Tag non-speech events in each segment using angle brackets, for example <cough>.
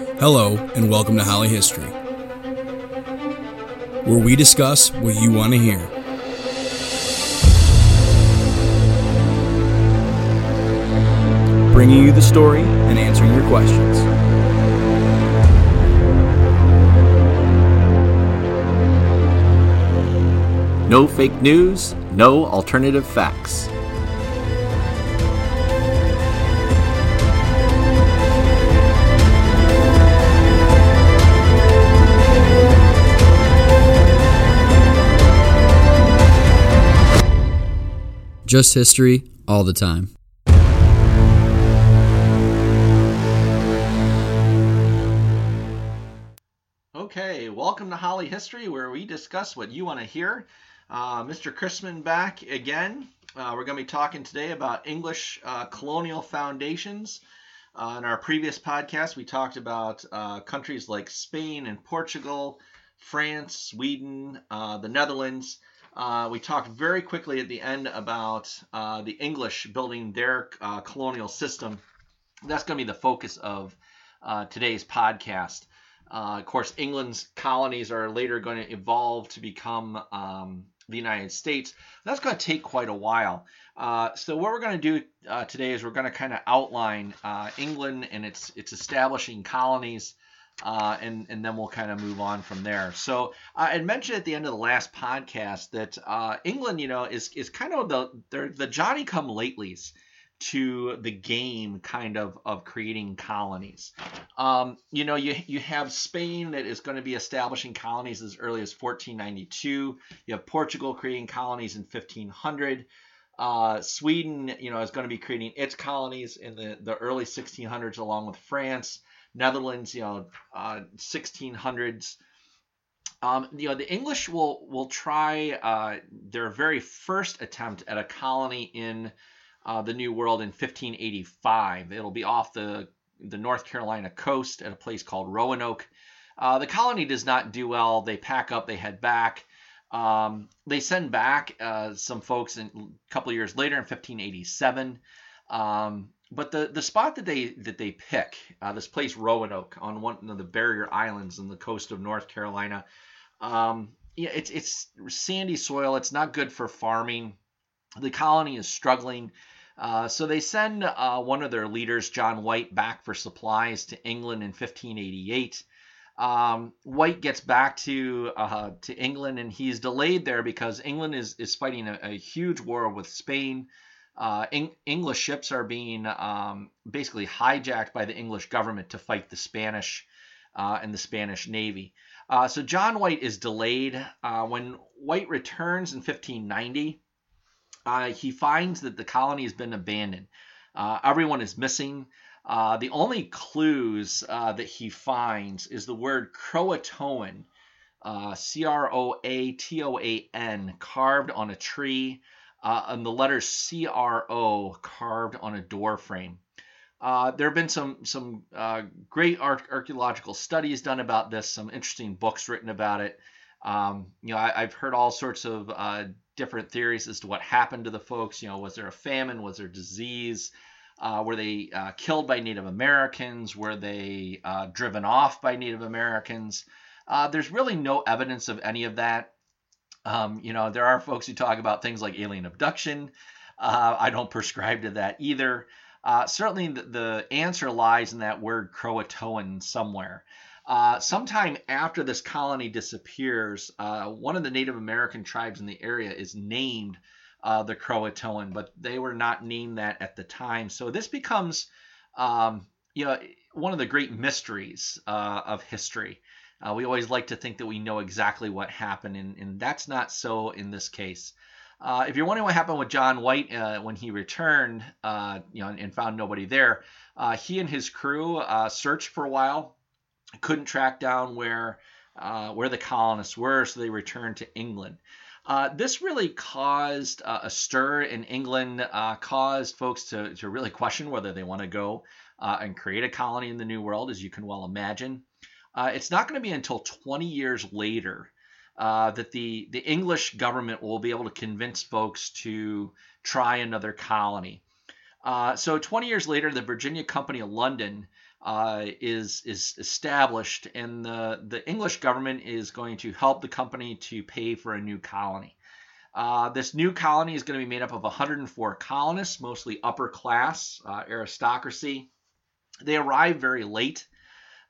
Hello, and welcome to Holly History, where we discuss what you want to hear. Bringing you the story and answering your questions. No fake news, no alternative facts. Just history all the time. Okay, welcome to Holly History, where we discuss what you want to hear. Uh, Mr. Crissman back again. Uh, we're going to be talking today about English uh, colonial foundations. Uh, in our previous podcast, we talked about uh, countries like Spain and Portugal, France, Sweden, uh, the Netherlands. We talked very quickly at the end about the English building their colonial system. That's going to be the focus of today's podcast. Uh, of course, England's colonies are later going to evolve to become um, the United States. That's going to take quite a while. Uh, so what we're going to do uh, today is we're going to kind of outline uh, England and its its establishing colonies, uh, and and then we'll kind of move on from there. So I had mentioned at the end of the last podcast that uh, England, you know, is is kind of the the Johnny come latelys to the game kind of of creating colonies. Um, you know, you you have Spain that is going to be establishing colonies as early as 1492. You have Portugal creating colonies in 1500. Uh, Sweden, you know, is going to be creating its colonies in the, the early 1600s along with France. Netherlands, you know, uh, 1600s. Um, you know, the English will will try uh, their very first attempt at a colony in uh, the New World in 1585. It'll be off the, the North Carolina coast at a place called Roanoke. Uh, the colony does not do well. They pack up, they head back. Um, they send back uh, some folks in, a couple years later in 1587. Um, but the, the spot that they that they pick, uh, this place Roanoke on one of the barrier islands on the coast of North Carolina, um, yeah, it's it's sandy soil. It's not good for farming. The colony is struggling. Uh, so they send uh, one of their leaders, John White, back for supplies to England in 1588. Um, White gets back to uh, to England and he's delayed there because England is is fighting a, a huge war with Spain. Uh, English ships are being um, basically hijacked by the English government to fight the Spanish uh, and the Spanish Navy. Uh, so John White is delayed. when White returns in 1590, uh, he finds that the colony has been abandoned. Uh, everyone is missing. Uh, the only clues uh, that he finds is the word Croatoan, uh, C R O A T O A N, carved on a tree, uh, and the letters C R O carved on a door frame. there have been some some great archaeological studies done about this, some interesting books written about it. Um, you know, I, have heard all sorts of uh, different theories as to what happened to the folks. You know, was there a famine? Was there disease? Uh, were they uh, killed by Native Americans? Were they uh, driven off by Native Americans? Uh, there's really no evidence of any of that. Um, you know, there are folks who talk about things like alien abduction. Uh, I don't <laughs> prescribe to that either. certainly, the, the, answer lies in that word Croatoan somewhere. Uh, sometime after this colony disappears, uh, one of the Native American tribes in the area is named uh, the Croatoan, but they were not named that at the time. So this becomes, um, you know, one of the great mysteries uh, of history. Uh, we always like to think that we know exactly what happened, and, and that's not so in this case. Uh, if you're wondering what happened with John White uh, when he returned, uh, you know, and, and, found nobody there, he and his crew searched for a while couldn't track down where uh, where the colonists were, so they returned to England. Uh, this really caused uh, a stir in England, uh, caused folks to, to really question whether they want to go uh, and create a colony in the New World, as you can well imagine. Uh, it's not going to be until 20 years later that the, the English government will be able to convince folks to try another colony. so 20 years later, the Virginia Company of London uh, is is established, and the the English government is going to help the company to pay for a new colony. Uh, this new colony is going to be made up of 104 colonists, mostly upper class uh, aristocracy. They arrive very late.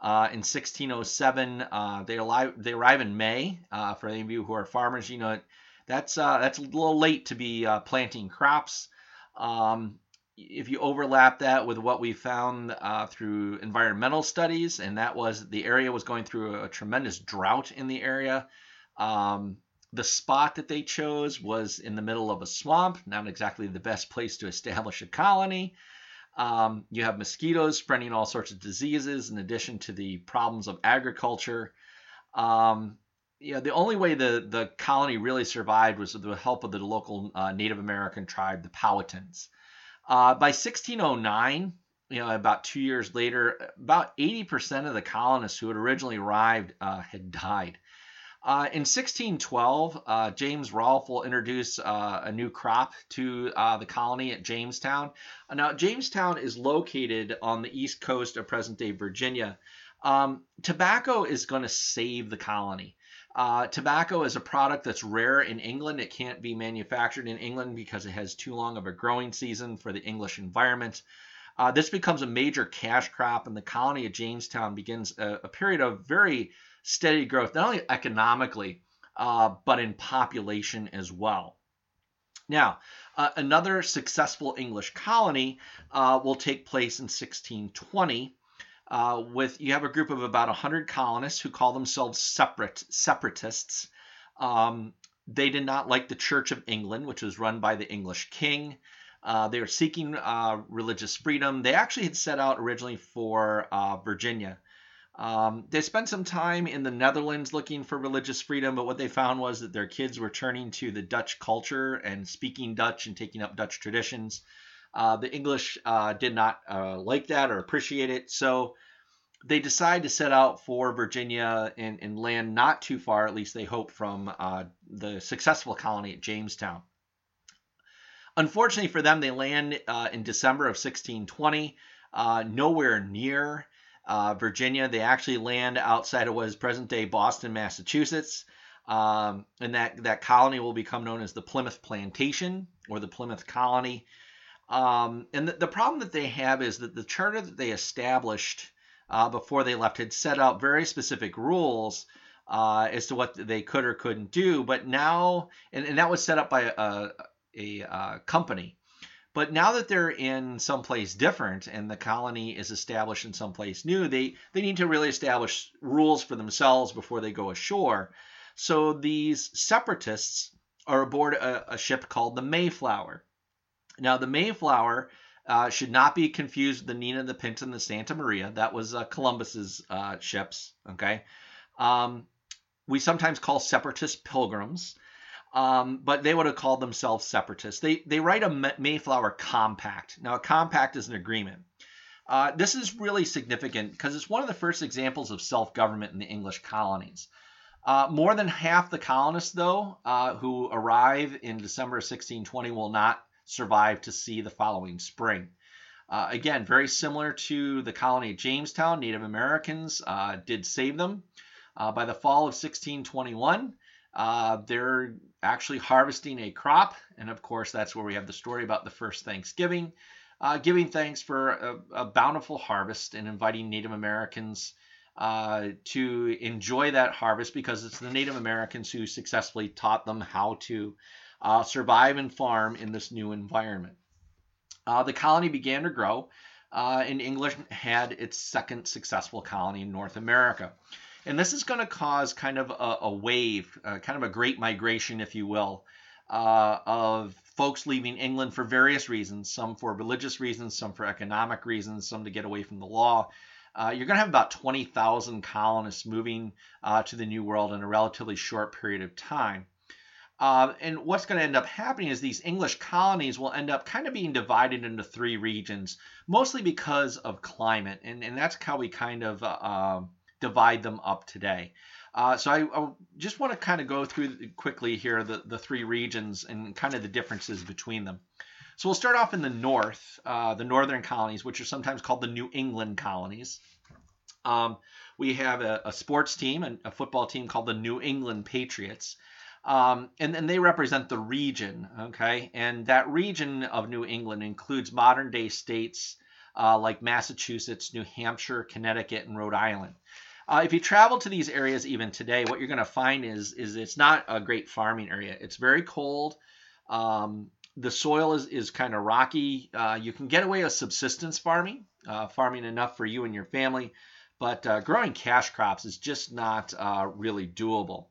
Uh, in 1607, uh, they arrive. They arrive in May. Uh, for any of you who are farmers, you know that's uh, that's a little late to be planting crops. Um, if you overlap that with what we found uh, through environmental studies, and that was the area was going through a tremendous drought in the area. Um, the spot that they chose was in the middle of a swamp, not exactly the best place to establish a colony. Um, you have mosquitoes spreading all sorts of diseases, in addition to the problems of agriculture. Um, yeah, the only way the, the colony really survived was with the help of the local uh, Native American tribe, the Powhatans. Uh, by 1609, you know, about two years later, about 80% of the colonists who had originally arrived uh, had died. Uh, in 1612, uh, James Rolfe will introduce uh, a new crop to uh, the colony at Jamestown. Now, Jamestown is located on the east coast of present day Virginia. Um, tobacco is going to save the colony. Uh, tobacco is a product that's rare in England. It can't be manufactured in England because it has too long of a growing season for the English environment. Uh, this becomes a major cash crop, and the colony of Jamestown begins a, a period of very steady growth, not only economically, uh, but in population as well. Now, uh, another successful English colony uh, will take place in 1620 uh, with you have a group of about 100 colonists who call themselves separate separatists. Um, they did not like the Church of England, which was run by the English king. Uh, they were seeking uh, religious freedom. They actually had set out originally for uh, Virginia. Um, they spent some time in the Netherlands looking for religious freedom, but what they found was that their kids were turning to the Dutch culture and speaking Dutch and taking up Dutch traditions. Uh, the English uh, did not uh, like that or appreciate it, so they decide to set out for Virginia and, and land not too far, at least they hope, from uh, the successful colony at Jamestown. Unfortunately for them, they land uh, in December of 1620, uh, nowhere near Virginia. They actually land outside of what is present day Boston, Massachusetts. Um, and that, that colony will become known as the Plymouth Plantation or the Plymouth Colony. Um, and the, the, problem that they have is that the charter that they established uh, before they left had set out very specific rules uh, as to what they could or couldn't do. But now, and, and that was set up by a, a, a uh, company. But now that they're in someplace different and the colony is established in someplace new, they, they need to really establish rules for themselves before they go ashore. So these separatists are aboard a, a ship called the Mayflower. Now, the Mayflower uh, should not be confused with the Nina, the Pinta, and the Santa Maria. That was uh, Columbus's uh, ships. Okay, um, we sometimes call separatist pilgrims, um, but they would have called themselves separatists. They they write a Mayflower Compact. Now, a compact is an agreement. Uh, this is really significant because it's one of the first examples of self-government in the English colonies. Uh, more than half the colonists, though, uh, who arrive in December 1620 will not survive to see the following spring. Uh, again, very similar to the colony of Jamestown, Native Americans uh, did save them. Uh, by the fall of 1621, uh, they're actually harvesting a crop, and of course, that's where we have the story about the first Thanksgiving, uh, giving thanks for a, a, bountiful harvest and inviting Native Americans uh, to enjoy that harvest because it's the Native Americans who successfully taught them how to uh, survive and farm in this new environment. Uh, the colony began to grow, uh, and England had its second successful colony in North America. And this is going to cause kind of a, a wave, uh, kind of a great migration, if you will, uh, of folks leaving England for various reasons some for religious reasons, some for economic reasons, some to get away from the law. Uh, you're going to have about 20,000 colonists moving uh, to the New World in a relatively short period of time. Uh, and what's going to end up happening is these English colonies will end up kind of being divided into three regions, mostly because of climate. And, and that's how we kind of uh, um, divide them up today. Uh, so I, I, just want to kind of go through quickly here the, the three regions and kind of the differences between them. So we'll start off in the north, uh, the northern colonies, which are sometimes called the New England colonies. Um, we have a, a sports team, a, a, football team called the New England Patriots. Um, and, and they represent the region, okay? And that region of New England includes modern day states uh, like Massachusetts, New Hampshire, Connecticut, and Rhode Island. Uh, if you travel to these areas even today, what you're going to find is is it's not a great farming area. It's very cold. Um, the soil is, is kind of rocky. Uh, you can get away with subsistence farming, uh, farming enough for you and your family, but uh, growing cash crops is just not uh, really doable.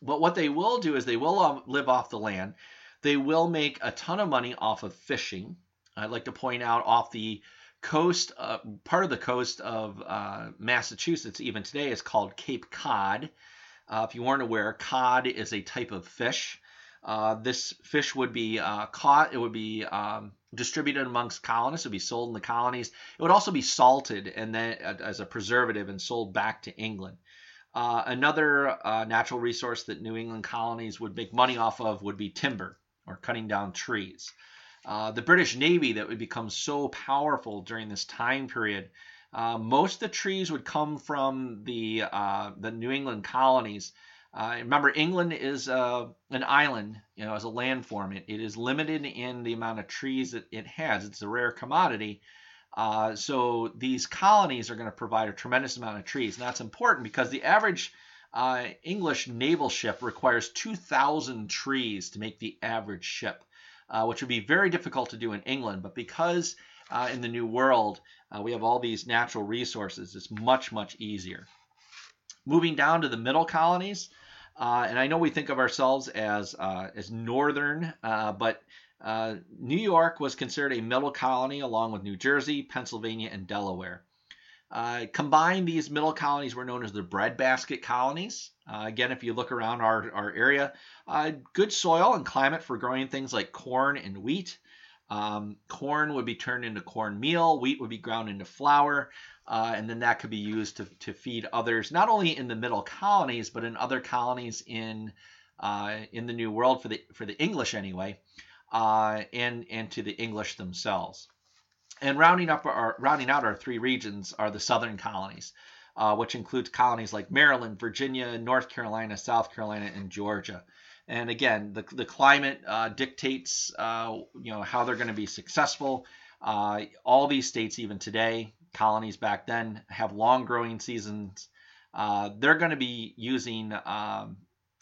But what they will do is they will live off the land. They will make a ton of money off of fishing. I'd like to point out off the coast, uh, part of the coast of uh, Massachusetts, even today, is called Cape Cod. Uh, if you weren't aware, cod is a type of fish. Uh, this fish would be uh, caught, it would be um, distributed amongst colonists, it would be sold in the colonies. It would also be salted and then uh, as a preservative and sold back to England. Another natural resource that New England colonies would make money off of would be timber or cutting down trees. Uh, the British Navy that would become so powerful during this time period. Uh, most of the trees would come from the uh, the New England colonies. Uh, remember, England is uh, an island, you know, as a landform. It, it is limited in the amount of trees that it has. It's a rare commodity. Uh, so these colonies are going to provide a tremendous amount of trees, and that's important because the average English naval ship requires 2,000 trees to make the average ship uh, which would be very difficult to do in England. But because uh, in the New World uh, we have all these natural resources, it's much, much easier. Moving down to the middle colonies, uh, and I know we think of ourselves as, uh, as northern, but New York was considered a middle colony along with New Jersey, Pennsylvania, and Delaware. Uh, combined, these middle colonies were known as the breadbasket colonies. Uh, again, if you look around our, our area, uh, good soil and climate for growing things like corn and wheat. Um, corn would be turned into corn meal, wheat would be ground into flour, uh, and then that could be used to, to feed others, not only in the middle colonies, but in other colonies in uh, in the New World for the for the English anyway, uh, and and to the English themselves. And rounding up our rounding out our three regions are the southern colonies, uh, which includes colonies like Maryland, Virginia, North Carolina, South Carolina, and Georgia. And again, the, the climate uh, dictates uh, you know how they're going to be successful. Uh, all these states, even today, colonies back then have long growing seasons. Uh, they're going to be using um,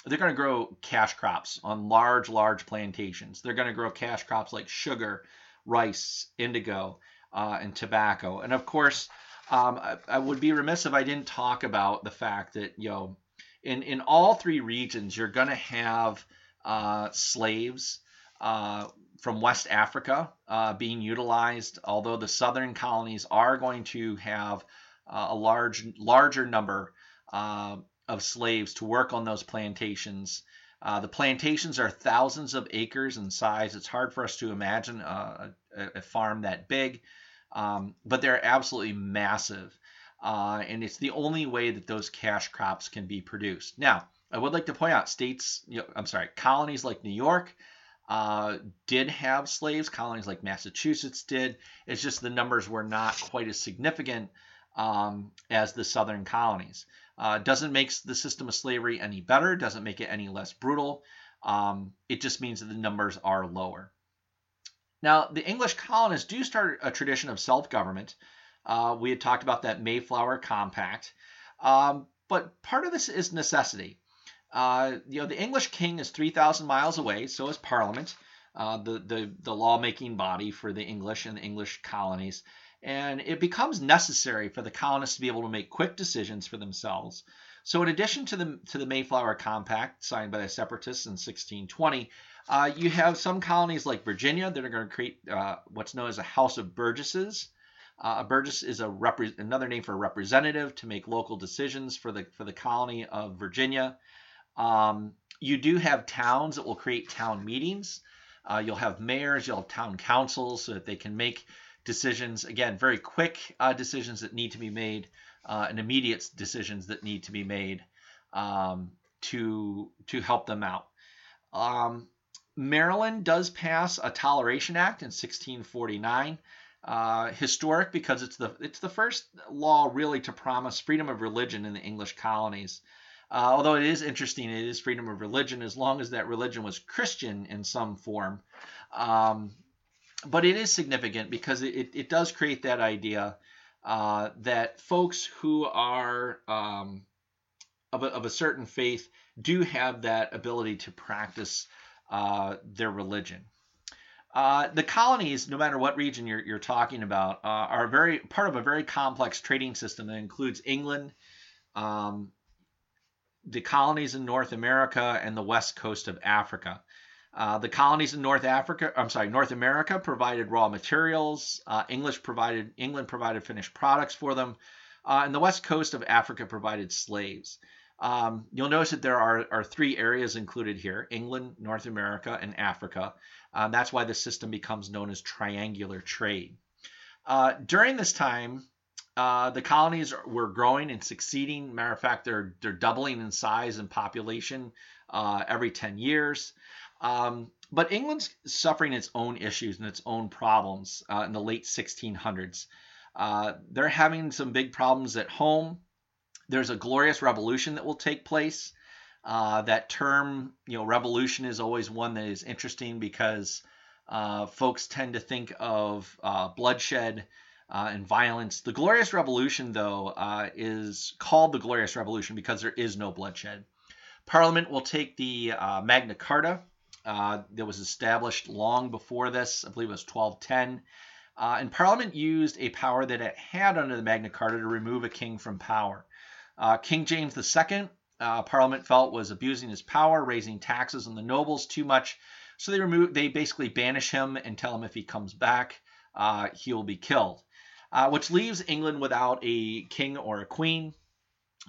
they're going to grow cash crops on large, large plantations. They're going to grow cash crops like sugar, rice, indigo, uh, and tobacco. And of course, um, I, I, would be remiss if I didn't talk about the fact that you know, in in all three regions, you're going to have uh, slaves uh, from West Africa uh, being utilized. Although the southern colonies are going to have uh, a large larger number uh, of slaves to work on those plantations. Uh, the plantations are thousands of acres in size. It's hard for us to imagine a, a, a farm that big, um, but they're absolutely massive. Uh, and it's the only way that those cash crops can be produced. Now, I would like to point out states, you know, I'm sorry, colonies like New York uh, did have slaves, colonies like Massachusetts did. It's just the numbers were not quite as significant um, as the southern colonies. Uh, doesn't make the system of slavery any better, doesn't make it any less brutal. Um, it just means that the numbers are lower. Now, the English colonists do start a tradition of self government. Uh, we had talked about that Mayflower Compact. Um, but part of this is necessity. Uh, you know, the English king is 3,000 miles away, so is Parliament, uh, the, the, the lawmaking body for the English and the English colonies and it becomes necessary for the colonists to be able to make quick decisions for themselves. So, in addition to the to the Mayflower Compact signed by the Separatists in 1620, uh, you have some colonies like Virginia that are going to create uh, what's known as a House of Burgesses. Uh, a burgess is a repre- another name for a representative to make local decisions for the for the colony of Virginia. Um, you do have towns that will create town meetings. Uh, you'll have mayors, you'll have town councils so that they can make decisions. Again, very quick uh, decisions that need to be made, uh, and immediate decisions that need to be made um, to to help them out. Um, Maryland does pass a Toleration Act in 1649. Uh, historic because it's the it's the first law really to promise freedom of religion in the English colonies. Uh, although it is interesting, it is freedom of religion as long as that religion was Christian in some form. Um, but it is significant because it, it does create that idea uh, that folks who are um, of, a, of a certain faith do have that ability to practice uh, their religion. Uh, the colonies, no matter what region you're, you're talking about, uh, are very part of a very complex trading system that includes England, um, the colonies in North America, and the west coast of Africa. Uh, the colonies in North Africa, I'm sorry, North America provided raw materials. Uh, English provided England provided finished products for them, uh, and the west coast of Africa provided slaves. Um, you'll notice that there are, are three areas included here: England, North America, and Africa. Uh, that's why the system becomes known as triangular trade. Uh, during this time, the colonies were growing and succeeding. Matter of fact, they're they're doubling in size and population every 10 years. Um, but England's suffering its own issues and its own problems uh, in the late 1600s. Uh, they're having some big problems at home. There's a glorious revolution that will take place. Uh, that term, you know, revolution is always one that is interesting because uh, folks tend to think of uh, bloodshed uh, and violence. The Glorious Revolution, though, is called the Glorious Revolution because there is no bloodshed. Parliament will take the Magna Carta, uh, that was established long before this. I believe it was 1210. Uh, and Parliament used a power that it had under the Magna Carta to remove a king from power. Uh, king James II, uh, Parliament felt was abusing his power, raising taxes on the nobles too much. So they remove, they basically banish him and tell him if he comes back, uh, he will be killed. Which leaves England without a king or a queen.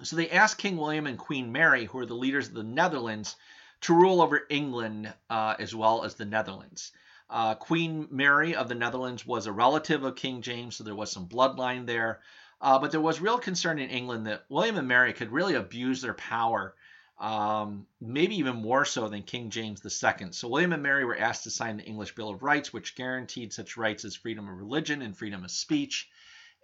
So they asked King William and Queen Mary, who are the leaders of the Netherlands, to rule over England uh, as well as the Netherlands. Uh, Queen Mary of the Netherlands was a relative of King James, so there was some bloodline there. Uh, but there was real concern in England that William and Mary could really abuse their power, um, maybe even more so than King James II. So William and Mary were asked to sign the English Bill of Rights, which guaranteed such rights as freedom of religion and freedom of speech,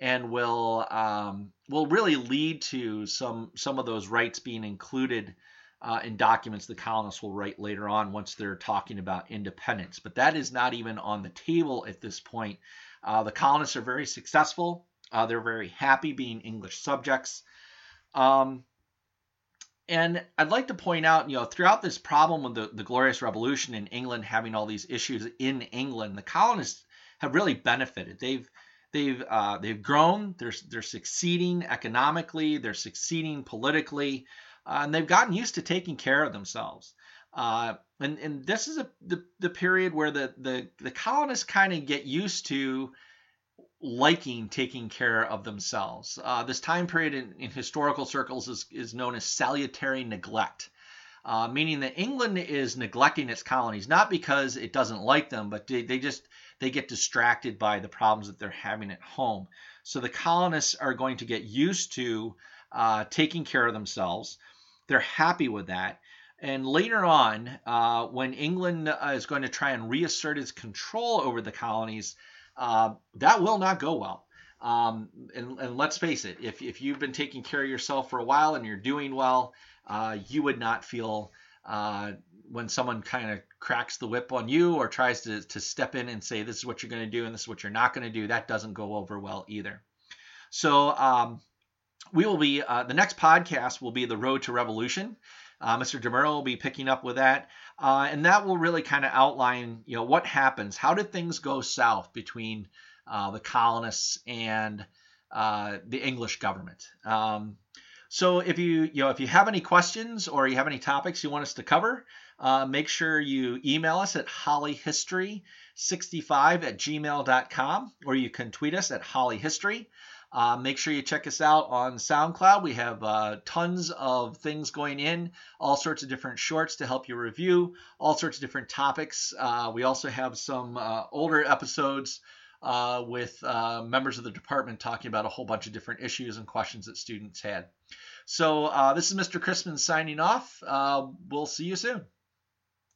and will um, will really lead to some some of those rights being included uh, in documents the colonists will write later on once they're talking about independence. But that is not even on the table at this point. Uh, the colonists are very successful. Uh, they're very happy being English subjects. Um, and I'd like to point out, you know, throughout this problem with the, the Glorious Revolution in England having all these issues in England, the colonists have really benefited. They've they've uh, they've grown. They're they're succeeding economically. They're succeeding politically uh, and they've gotten used to taking care of themselves. Uh, and, and this is a, the, the period where the, the, the colonists kind of get used to liking taking care of themselves. Uh, this time period in, in, historical circles is, is known as salutary neglect, uh, meaning that England is neglecting its colonies, not because it doesn't like them, but they, they just they get distracted by the problems that they're having at home. So the colonists are going to get used to uh, taking care of themselves. They're happy with that. And later on, uh, when England uh, is going to try and reassert its control over the colonies, uh, that will not go well. Um, and, and, let's face it, if, if you've been taking care of yourself for a while and you're doing well, uh, you would not feel uh, when someone kind of cracks the whip on you or tries to, to step in and say, this is what you're going to do and this is what you're not going to do, that doesn't go over well either. So, um, we will be uh, the next podcast will be the road to revolution. Uh, mr demuro will be picking up with that. Uh, and that will really kind of outline you know what happens. How did things go south between uh, the colonists and uh, the english government? Um, so if you you know if you have any questions or you have any topics you want us to cover uh, make sure you email us at hollyhistory65 at gmail.com or you can tweet us at hollyhistory uh, make sure you check us out on SoundCloud. We have uh, tons of things going in, all sorts of different shorts to help you review, all sorts of different topics. Uh, we also have some uh, older episodes uh, with uh, members of the department talking about a whole bunch of different issues and questions that students had. So this is Mr. Crissman signing off. we'll see you soon.